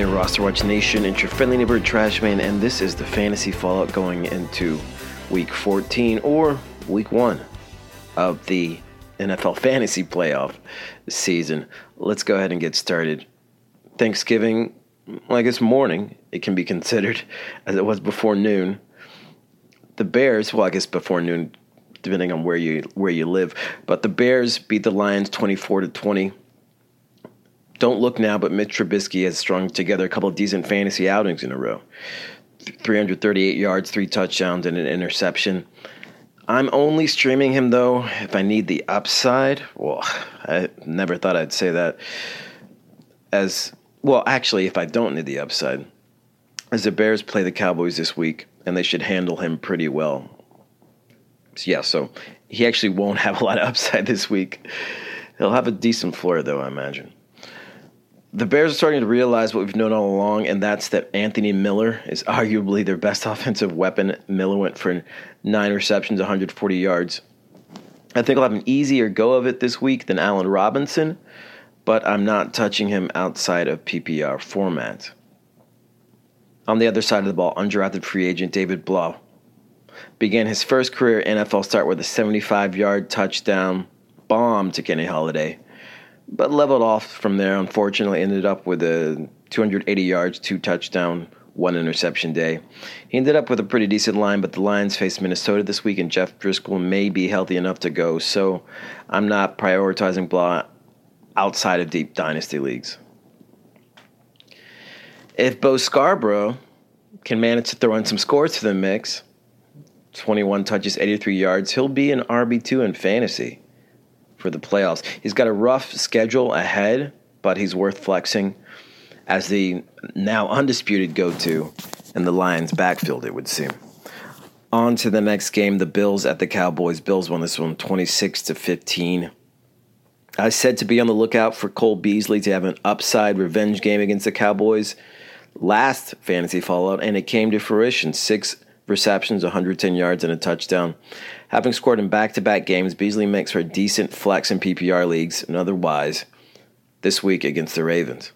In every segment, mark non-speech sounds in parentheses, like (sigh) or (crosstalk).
There, Roster Watch Nation. It's your friendly neighborhood trash man, and this is the fantasy fallout going into week 14 or week one of the NFL fantasy playoff season. Let's go ahead and get started. Thanksgiving, well, I guess morning, it can be considered (laughs) as it was before noon. The Bears, well, I guess before noon, depending on where you where you live, but the Bears beat the Lions 24 to 20 don't look now, but Mitch Trubisky has strung together a couple of decent fantasy outings in a row 338 yards, three touchdowns, and an interception. I'm only streaming him, though, if I need the upside. Well, I never thought I'd say that. As well, actually, if I don't need the upside, as the Bears play the Cowboys this week, and they should handle him pretty well. So, yeah, so he actually won't (laughs) have a lot of upside this week. He'll have a decent floor, though, I imagine the Bears are starting to realize what we've known all along, and that's that Anthony Miller is arguably their best (laughs) offensive weapon. Miller went for nine receptions, 140 yards. I think I'll have an easier go of it this week than Allen Robinson, but I'm not touching him outside of PPR format. On the other side of the ball, undrafted free agent David Blough began his first career NFL start with a 75 yard touchdown bomb to Kenny Golladay but leveled off from there. Unfortunately, ended up with a 280 yards, two touchdown, one interception day. He ended up with a pretty decent line, but the Lions face Minnesota this week, and Jeff Driskel may be healthy enough to go. So I'm not prioritizing Blough outside of deep dynasty leagues. If Bo Scarborough can manage to throw in some scores to the mix, 21 touches, 83 yards, he'll be an RB2 in fantasy for the playoffs. He's got a rough schedule ahead, but he's worth flexing as the now undisputed go to in the Lions' backfield, it would seem. On to the next game, the Bills at the Cowboys. Bills won this one 26 to 15. I said to be on the lookout for Cole Beasley to have an upside revenge game against the Cowboys last fantasy fallout, and it came to fruition. Six receptions, 110 yards, and a touchdown. Having scored in back to back games, Beasley makes for a decent flex in PPR leagues and otherwise this week against the Ravens.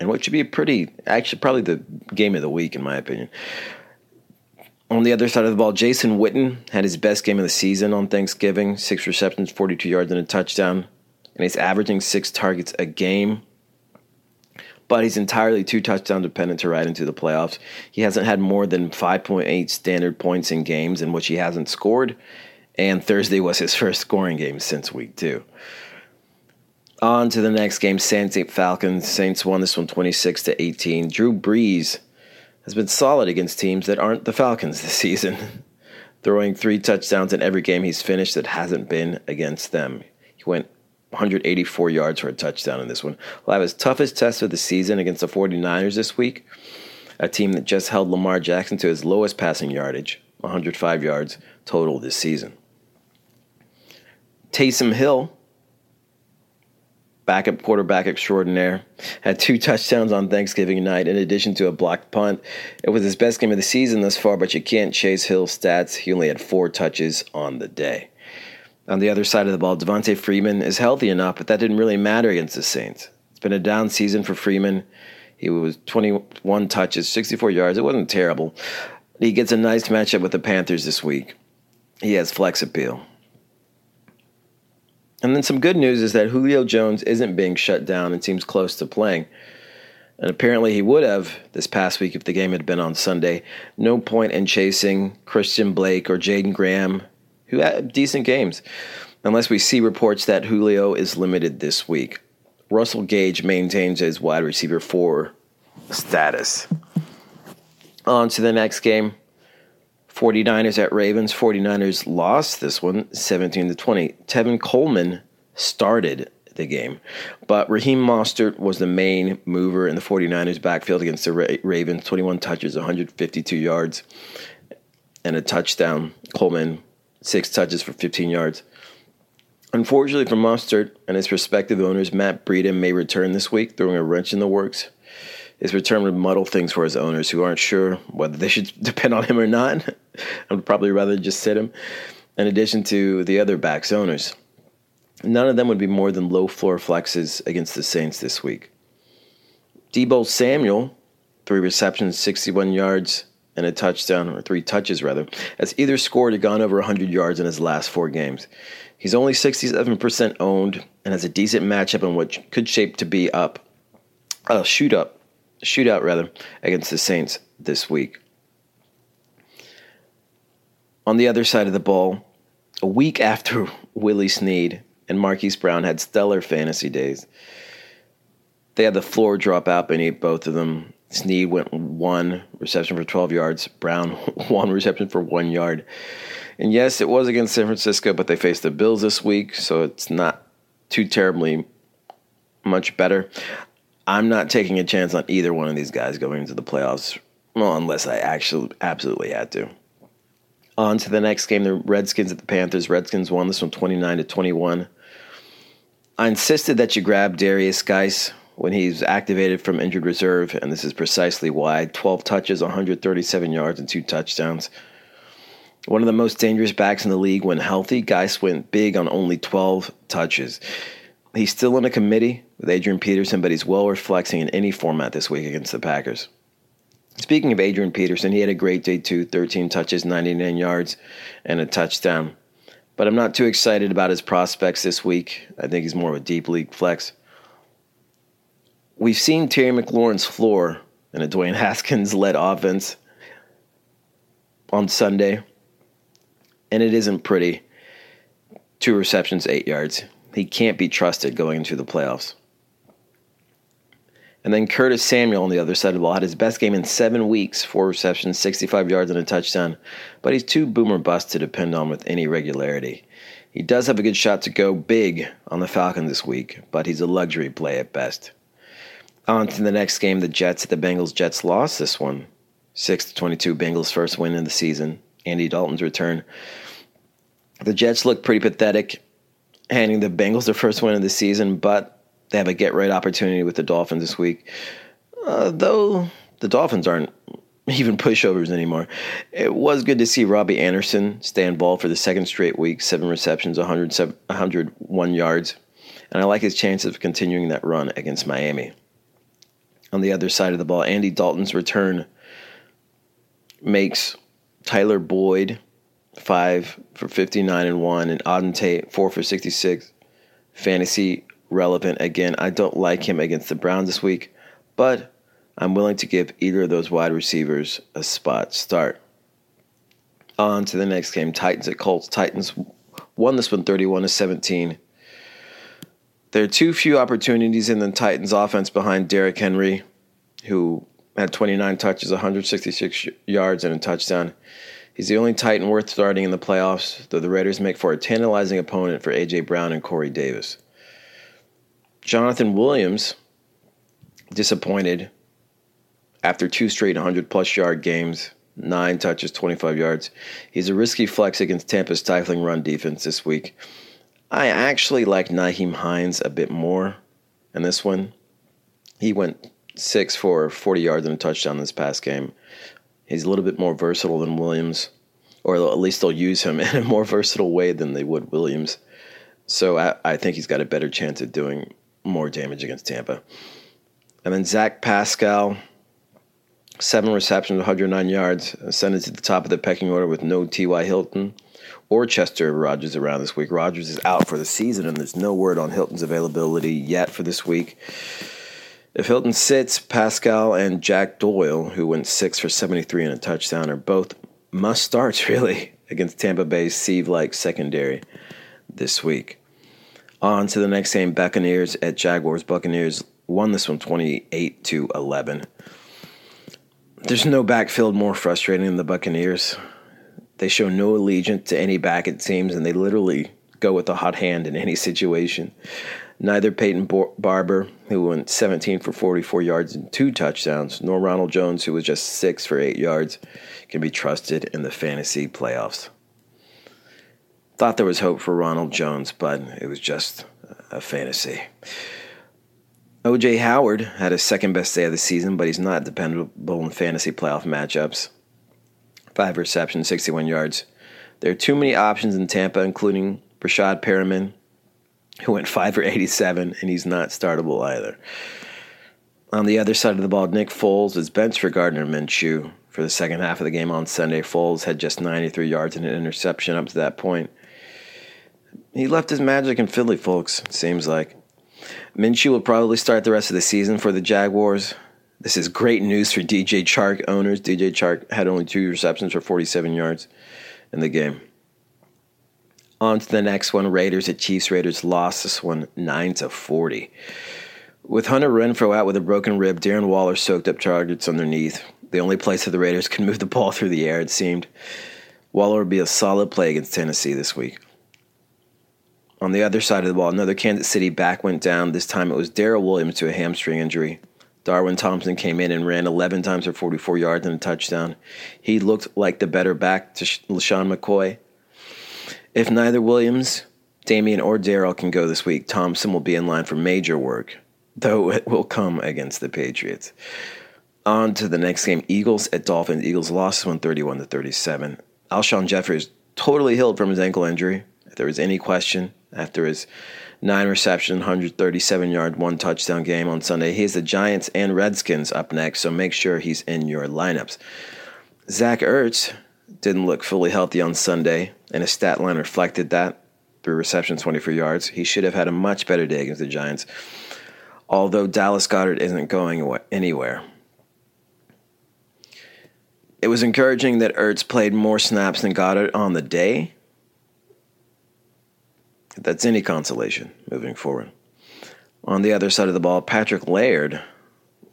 And what should be a pretty, actually, probably the game of the week, in my opinion. On the other side of the ball, Jason Witten had his best game of the season on Thanksgiving six receptions, 42 yards, and a touchdown. And he's averaging six targets a game but he's entirely two touchdown dependent to ride into the playoffs. He hasn't had more than 5.8 standard points in games in which he hasn't scored, and Thursday was his (laughs) first scoring game since week two. On to the next game, Saints Falcons. Saints won this one 26 to 18. Drew Brees has been solid against teams that aren't the Falcons this (laughs) season, throwing three touchdowns in every game he's finished that hasn't been against them. He went 184 yards for a touchdown in this one. Will have his toughest test of the season against the 49ers this week, a team that just held Lamar Jackson to his lowest passing yardage, 105 yards total this season. Taysom Hill, backup quarterback extraordinaire, had two (laughs) touchdowns on Thanksgiving night in addition to a blocked punt. It was his best game of the season thus far, but you can't chase Hill's stats. He only had four touches on the day. On the other side of the ball, Devonta Freeman is healthy enough, but that didn't really matter against the Saints. It's been a down season for Freeman. He was 21 touches, 64 yards. It wasn't terrible. He gets a nice matchup with the Panthers this week. He has flex appeal. And then some good news is that Julio Jones isn't being shut down and seems close to playing. And apparently he would have this past week if the game had been on Sunday. No point in chasing Christian Blake or Jaeden Graham, who had decent games, unless we see reports that Julio is limited this week. Russell Gage maintains his wide receiver four status. On to the next game. 49ers at Ravens. 49ers lost this one 17 to 20. Tevin Coleman started the game, but Raheem Mostert was the main mover in the 49ers backfield against the Ravens. 21 touches, 152 yards, and a touchdown. Coleman, six touches for 15 yards. Unfortunately for Mostert and his prospective owners, Matt Breida may return this week, throwing a wrench in the works. His return would muddle things for his owners who aren't sure whether they should (laughs) depend on him or not. (laughs) I'd probably rather just sit him, in addition to the other backs' owners. None of them would be more than low floor flexes against the Saints this week. Deebo Samuel, three receptions, 61 yards, and a touchdown, or three touches rather, has either scored or gone over 100 yards in his last four games. He's only 67% owned and has a decent matchup in what could shape to be up, a uh, shoot up, shootout rather, against the Saints this week. On the other side of the ball, a week after (laughs) Willie Snead and Marquise Brown had stellar fantasy days, they had the floor drop out beneath both of them. Snead went one reception for 12 yards, Brown (laughs) one reception for one yard. And yes, it was against San Francisco, but they faced the Bills this week, so it's not too terribly much better. I'm not taking a chance on either one of these guys going into the playoffs, well, unless I actually absolutely had to. On to the next game, the Redskins at the Panthers. Redskins won this one 29 to 21. I insisted that you grab Derrius Guice when he's activated from injured reserve, and this is precisely why. 12 touches, 137 yards, and two touchdowns. One of the most dangerous backs in the league when healthy. Guice went big on only 12 touches. He's still in a committee with Adrian Peterson, but he's well worth flexing in any format this week against the Packers. Speaking of Adrian Peterson, he had a great day too 13 touches, 99 yards, and a touchdown. But I'm not too excited about his prospects this week. I think he's more of a deep league flex. We've seen Terry McLaurin's floor in a Dwayne Haskins led offense on Sunday, and it isn't pretty. Two receptions, eight yards. He can't be trusted going into the playoffs. And then Curtis Samuel on the other side of the ball had his best game in seven weeks, four receptions, 65 yards, and a touchdown. But he's too boomer bust to depend on with any regularity. He does have a good shot to go big on the Falcons this week, but he's a luxury play at best. On to the next game, the Jets at the Bengals. Jets lost this one, 6 to 22. Bengals' first win in the season. Andy Dalton's return. The Jets look pretty pathetic, handing the Bengals their first win of the season, but they have a get right opportunity with the Dolphins this week. Uh, though the Dolphins aren't (laughs) even pushovers anymore. It was good to see Robbie Anderson stand ball for the second straight week, seven receptions, 101 yards. And I like his chances of continuing that run against Miami. On the other side of the ball, Andy Dalton's return makes Tyler Boyd five for 59 and one, and Auden Tate four for 66 fantasy relevant. Again, I don't like him against the Browns this week, but I'm willing to give either of those wide receivers a spot start. On to the next game Titans at Colts. Titans won this one 31 to 17. There are too few opportunities in the Titans offense behind Derrick Henry, who had 29 touches, 166 yards, and a touchdown. He's the only Titan worth starting in the playoffs, though the Raiders make for a tantalizing opponent for A.J. Brown and Corey Davis. Jonathan Williams disappointed after two straight 100 plus yard games, nine touches, 25 yards. He's a risky flex against Tampa's stifling run defense this week. I actually like Nyheim Hines a bit more in this one. He went six for 40 yards and a touchdown this past game. He's a little bit more versatile than Williams. or at least they'll use him (laughs) in a more versatile way than they would Williams. So I, I think he's got a better chance of doing more damage against Tampa. And then Zach Pascal, seven receptions, 109 yards, ascended to the top of the pecking order with no T.Y. Hilton or Chester Rogers around this week. Rogers is out for the season, and there's no word on Hilton's availability yet for this week. If Hilton sits, Pascal and Jack Doyle, who went six for 73 and a touchdown, are both must starts, (laughs) really, against Tampa Bay's Steve like secondary this week. On to the next game, Buccaneers at Jaguars. Buccaneers won this one 28 to 11. There's no backfield more frustrating than the Buccaneers. They show no allegiance to any back, it seems, and they literally go with a hot hand in any situation. Neither Peyton Barber, who went 17 for 44 yards and two touchdowns, nor Ronald Jones, who was just 6 for 8 yards, can be trusted in the fantasy playoffs. Thought there was hope for Ronald Jones, but it was just a fantasy. OJ Howard had his second best day of the season, but he's not dependable in fantasy playoff matchups. Five receptions, 61 yards. There are too many options in Tampa, including Breshad Perriman, who went 5 for 87, and he's not startable either. On the other side of the ball, Nick Foles is benched for Gardner Minshew for the second half of the game on Sunday. Foles had just 93 yards and an interception up to that point. He left his magic in Philly, folks, seems like. Minshew will probably start the rest of the season for the Jaguars. This is great news for DJ Chark owners. DJ Chark had only two receptions for 47 yards in the game. On to the next one. Raiders at Chiefs. Raiders lost this one 9 to 40. With Hunter Renfrow out with a broken rib, Darren Waller soaked up targets underneath. The only place that the Raiders can (laughs) move the ball through the air, it seemed. Waller would be a solid play against Tennessee this week. On the other side of the ball, another Kansas City back went down. This time it was Darrel Williams to a hamstring injury. Darwin Thompson came in and ran 11 times for 44 yards and a touchdown. He looked like the better back to LeSean McCoy. If neither Williams, Damien, or Darrel can go this week, Thompson will be in line for major work, though (laughs) it will come against the Patriots. On to the next game Eagles at Dolphins. Eagles lost 131 to 37. Alshon Jeffery totally healed from his ankle injury. If there was any question, after his nine reception, 137 yard, one touchdown game on Sunday. He has the Giants and Redskins up next, so make sure he's in your lineups. Zach Ertz didn't look fully healthy on Sunday, and his stat line reflected that. Three receptions, 24 yards. He should have had a much better day against the Giants, although Dallas Goedert isn't going anywhere. It was encouraging that Ertz played more snaps than Goddard on the day, that's any consolation moving forward. On the other side of the ball, Patrick Laird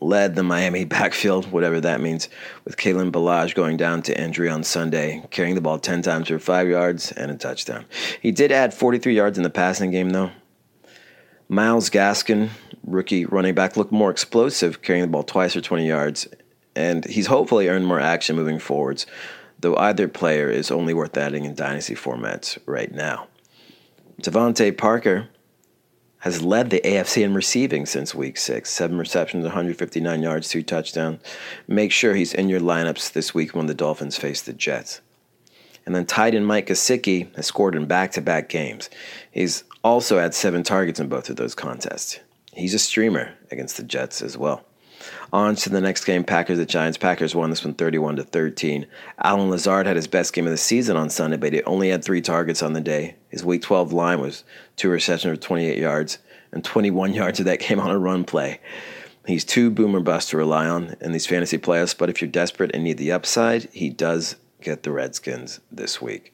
led the Miami (laughs) backfield, whatever that means, with Kalen Ballage going down to injury on Sunday, carrying the ball 10 times for five yards and a touchdown. He did add 43 yards in the passing game, though. Myles Gaskin, rookie running back, looked more explosive, carrying the ball twice for 20 yards, and he's hopefully earned more action moving forwards, though either player is only worth adding in dynasty formats right now. DeVante Parker has led the AFC in receiving since week six. Seven receptions, 159 yards, two touchdowns. Make sure he's in your lineups this week when the Dolphins face the Jets. And then tight end Mike Gesicki has scored in back to back games. He's also had seven targets in both of those contests. He's a streamer against the Jets as well. On to the next game, Packers at Giants. Packers won this one 31 to 13. Allen Lazard had his best game of the season on Sunday, but he only had three targets on the day. His week 12 line was two receptions for 28 yards, and 21 (laughs) yards of that came on a run play. He's too boomer bust to rely on in these fantasy playoffs, but if you're desperate and need the upside, he does get the Redskins this week.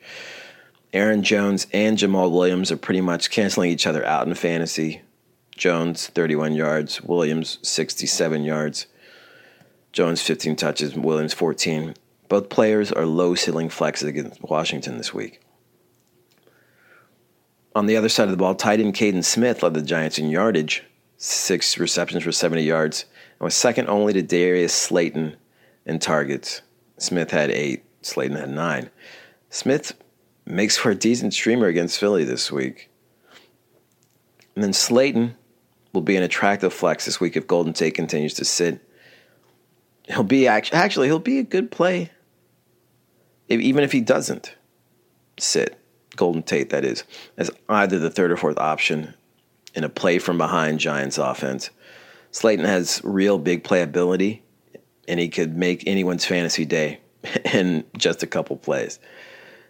Aaron Jones and Jamaal Williams are pretty much canceling each other out in fantasy. Jones, 31 yards. Williams, 67 yards. Jones, 15 touches. Williams, 14. Both players are low ceiling flexes against Washington this week. On the other side of the ball, tight end Kaden Smith led the Giants in yardage, six receptions for 70 yards, and was second only to Darius Slayton in targets. Smith had eight, Slayton had nine. Smith makes for a decent streamer against Philly this week. And then Slayton will be an attractive flex this week if Golden Tate continues to sit. He'll be actually, actually he'll be a good play even if he doesn't sit, Golden Tate, that is, as either the third or fourth option in a play from behind Giants offense. Slayton has real big playability, and he could make anyone's fantasy day (laughs) in just a couple plays.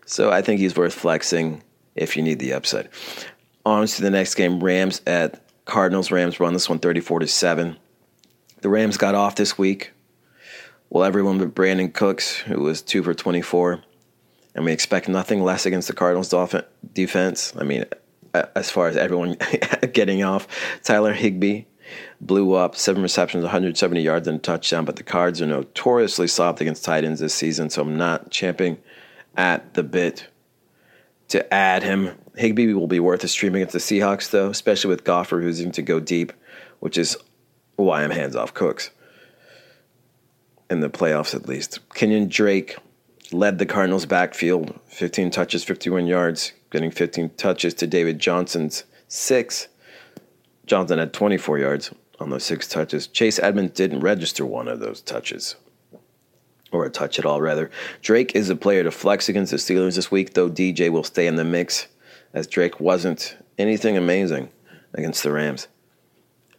So I think he's worth flexing if you need the upside. On to the next game, Rams at Cardinals. Rams run this one 34 to 7. The Rams got off this week. Well, everyone but Brandin Cooks, who was 2 for 24. And we expect nothing less against the Cardinals defense. I mean, as far as everyone (laughs) getting off, Tyler Higbee blew up seven receptions, 170 yards, and a touchdown. But the Cards are notoriously soft against tight ends this season, so I'm not champing at the bit to add him. Higbee will be worth a stream against the Seahawks, though, especially with Goff refusing to go deep, which is why I'm hands off Cooks in the playoffs at least. Kenyan Drake led the Cardinals' backfield, 15 touches, 51 yards, getting 15 touches to David Johnson's six. Johnson had 24 yards on those six touches. Chase Edmonds didn't register one of those touches, or a touch at all, rather. Drake is a player to flex against the Steelers this week, though DJ will stay in the mix, as Drake wasn't anything amazing against the Rams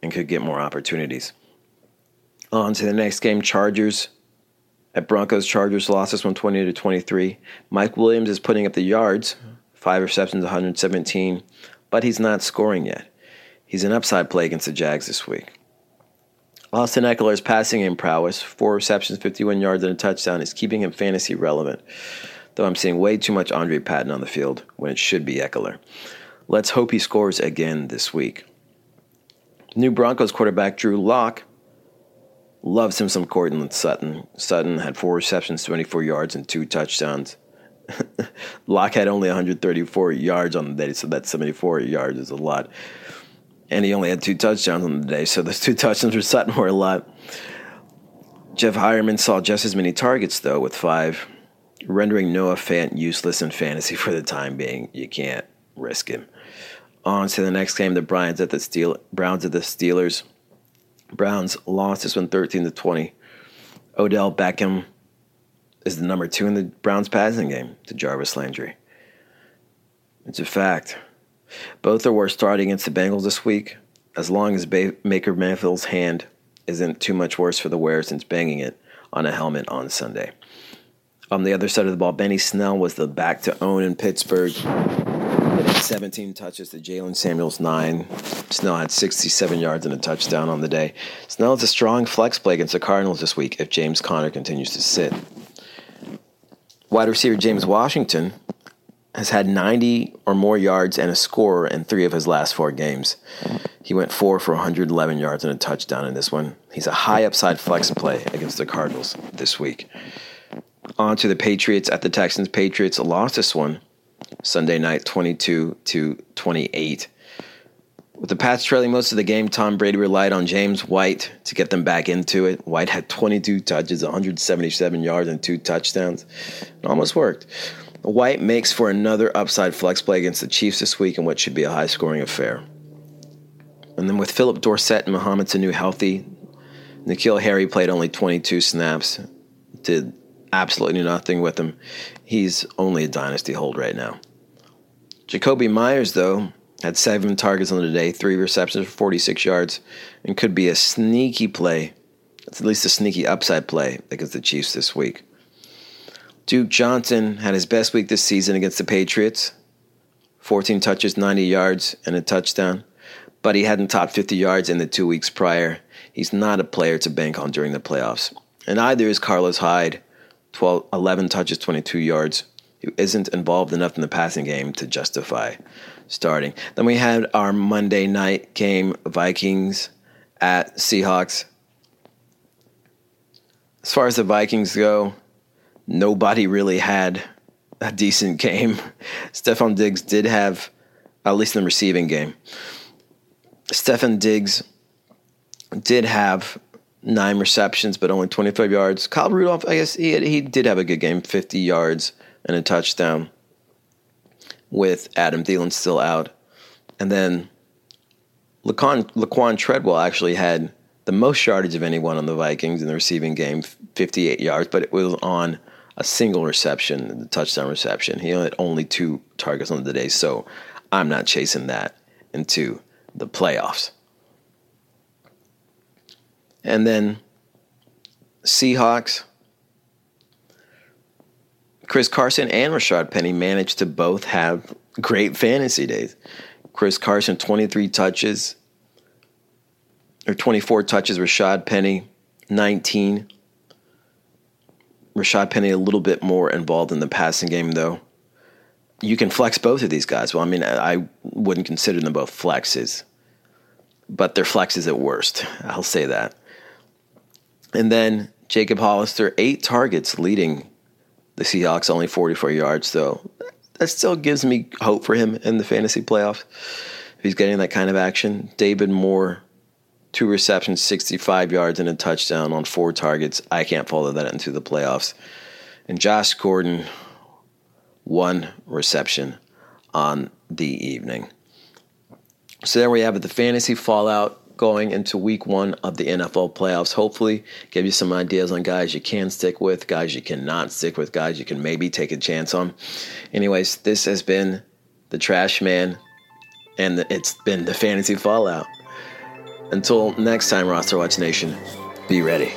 and could get more opportunities. On to the next game Chargers at Broncos. Chargers lost this one 20 to 23. Mike Williams is putting up the yards, five receptions, 117, but he's not scoring yet. He's an upside play against the Jags this week. Austin Ekeler's passing game prowess, four receptions, 51 yards, and a touchdown, is keeping him fantasy relevant, though I'm seeing way too much Andre Patton on the field when it should be Ekeler. Let's hope he scores again this week. New Broncos quarterback Drew Lock loves him some Courtland Sutton. Sutton had four receptions, 24 yards, and two touchdowns. (laughs) Lock had only 134 yards on the day, so that 74 yards is a lot. And he only had two touchdowns on the day, so those two touchdowns for Sutton were a lot. Jeff Heuerman saw just as many targets, though, with five, rendering Noah Fant useless in fantasy for the time being. You can't risk him. On to the next game, the Browns at the Steel Browns at the Steelers. Browns lost this one 13 to 20. Odell Beckham is the number two in the Browns passing game to Jarvis Landry. It's a fact. Both are worth starting against the Bengals this week, as long as Baker Mayfield's hand isn't too much worse for the wearer since banging it on a helmet on Sunday. On the other side of the ball, Benny Snell was the back to own in Pittsburgh. 17 touches to Jaylen Samuels, 9. Snell had 67 yards and a touchdown on the day. Snell is a strong flex play against the Cardinals this week if James Conner continues to sit. Wide receiver James Washington has had 90 or more yards and a score in three of his last four games. He went four for 111 yards and a touchdown in this one. He's a high upside flex play against the Cardinals this week. On to the Patriots at the Texans. Patriots lost this one Sunday night 22 to 28. With the Pats trailing most of the game, Tom Brady relied on James White to get them back into it. White had 22 touches, 177 yards, and two touchdowns. It almost worked. White makes for another upside flex play against the Chiefs this week in what should be a high scoring affair. And then with Phillip Dorsett and Mohamed Sanu healthy, N'Keal Harry played only 22 snaps, did absolutely nothing with him. He's only a dynasty hold right now. Jakobi Meyers, though, had seven targets on the day, three receptions for 46 yards, and could be a sneaky play. That's at least a sneaky upside play against the Chiefs this week. Duke Johnson had his best week this season against the Patriots 14 touches, 90 yards, and a touchdown. But he hadn't topped 50 yards in the two weeks prior. He's not a player to bank on during the playoffs. And either is Carlos Hyde, 12, 11 touches, 22 yards, who isn't involved enough in the passing game to justify starting. Then we had our Monday night game Vikings at Seahawks. As far as the Vikings go, nobody really had a decent game. (laughs) Stefon Diggs did have, at least in the receiving game, Stefon Diggs did have nine receptions, but only 25 yards. Kyle Rudolph, I guess he, he did have a good game, 50 yards and a touchdown with Adam Thielen still out. And then Laquon, Laquon Treadwell actually had the most yardage of anyone on the Vikings in the receiving game, 58 yards, but it was on a single reception, the touchdown reception. He had only two targets on the day, so I'm not chasing that into the playoffs. And then Seahawks. Chris Carson and Rashaad Penny managed to both have great fantasy days. Chris Carson, 23 touches, or 24 touches. Rashaad Penny, 19. Rashaad Penny a little bit more involved in the passing game, though. You can flex both of these guys. Well, I mean, I wouldn't consider them both flexes, but they're flexes at worst. I'll say that. And then Jacob Hollister, eight targets leading the Seahawks, only 44 yards, though. That still gives me hope for him in the fantasy playoffs. If he's getting that kind of action. David Moore, two receptions, 65 yards, and a touchdown on four targets. I can't follow that into the playoffs. And Josh Gordon, one reception on the evening. So there we have it the fantasy fallout going into week one of the NFL playoffs. Hopefully, give you some ideas on guys you can stick with, guys you cannot stick with, guys you can maybe take a chance on. Anyways, this has been the Trash Man, and it's been the fantasy fallout. Until next time, Roster Watch Nation, be ready.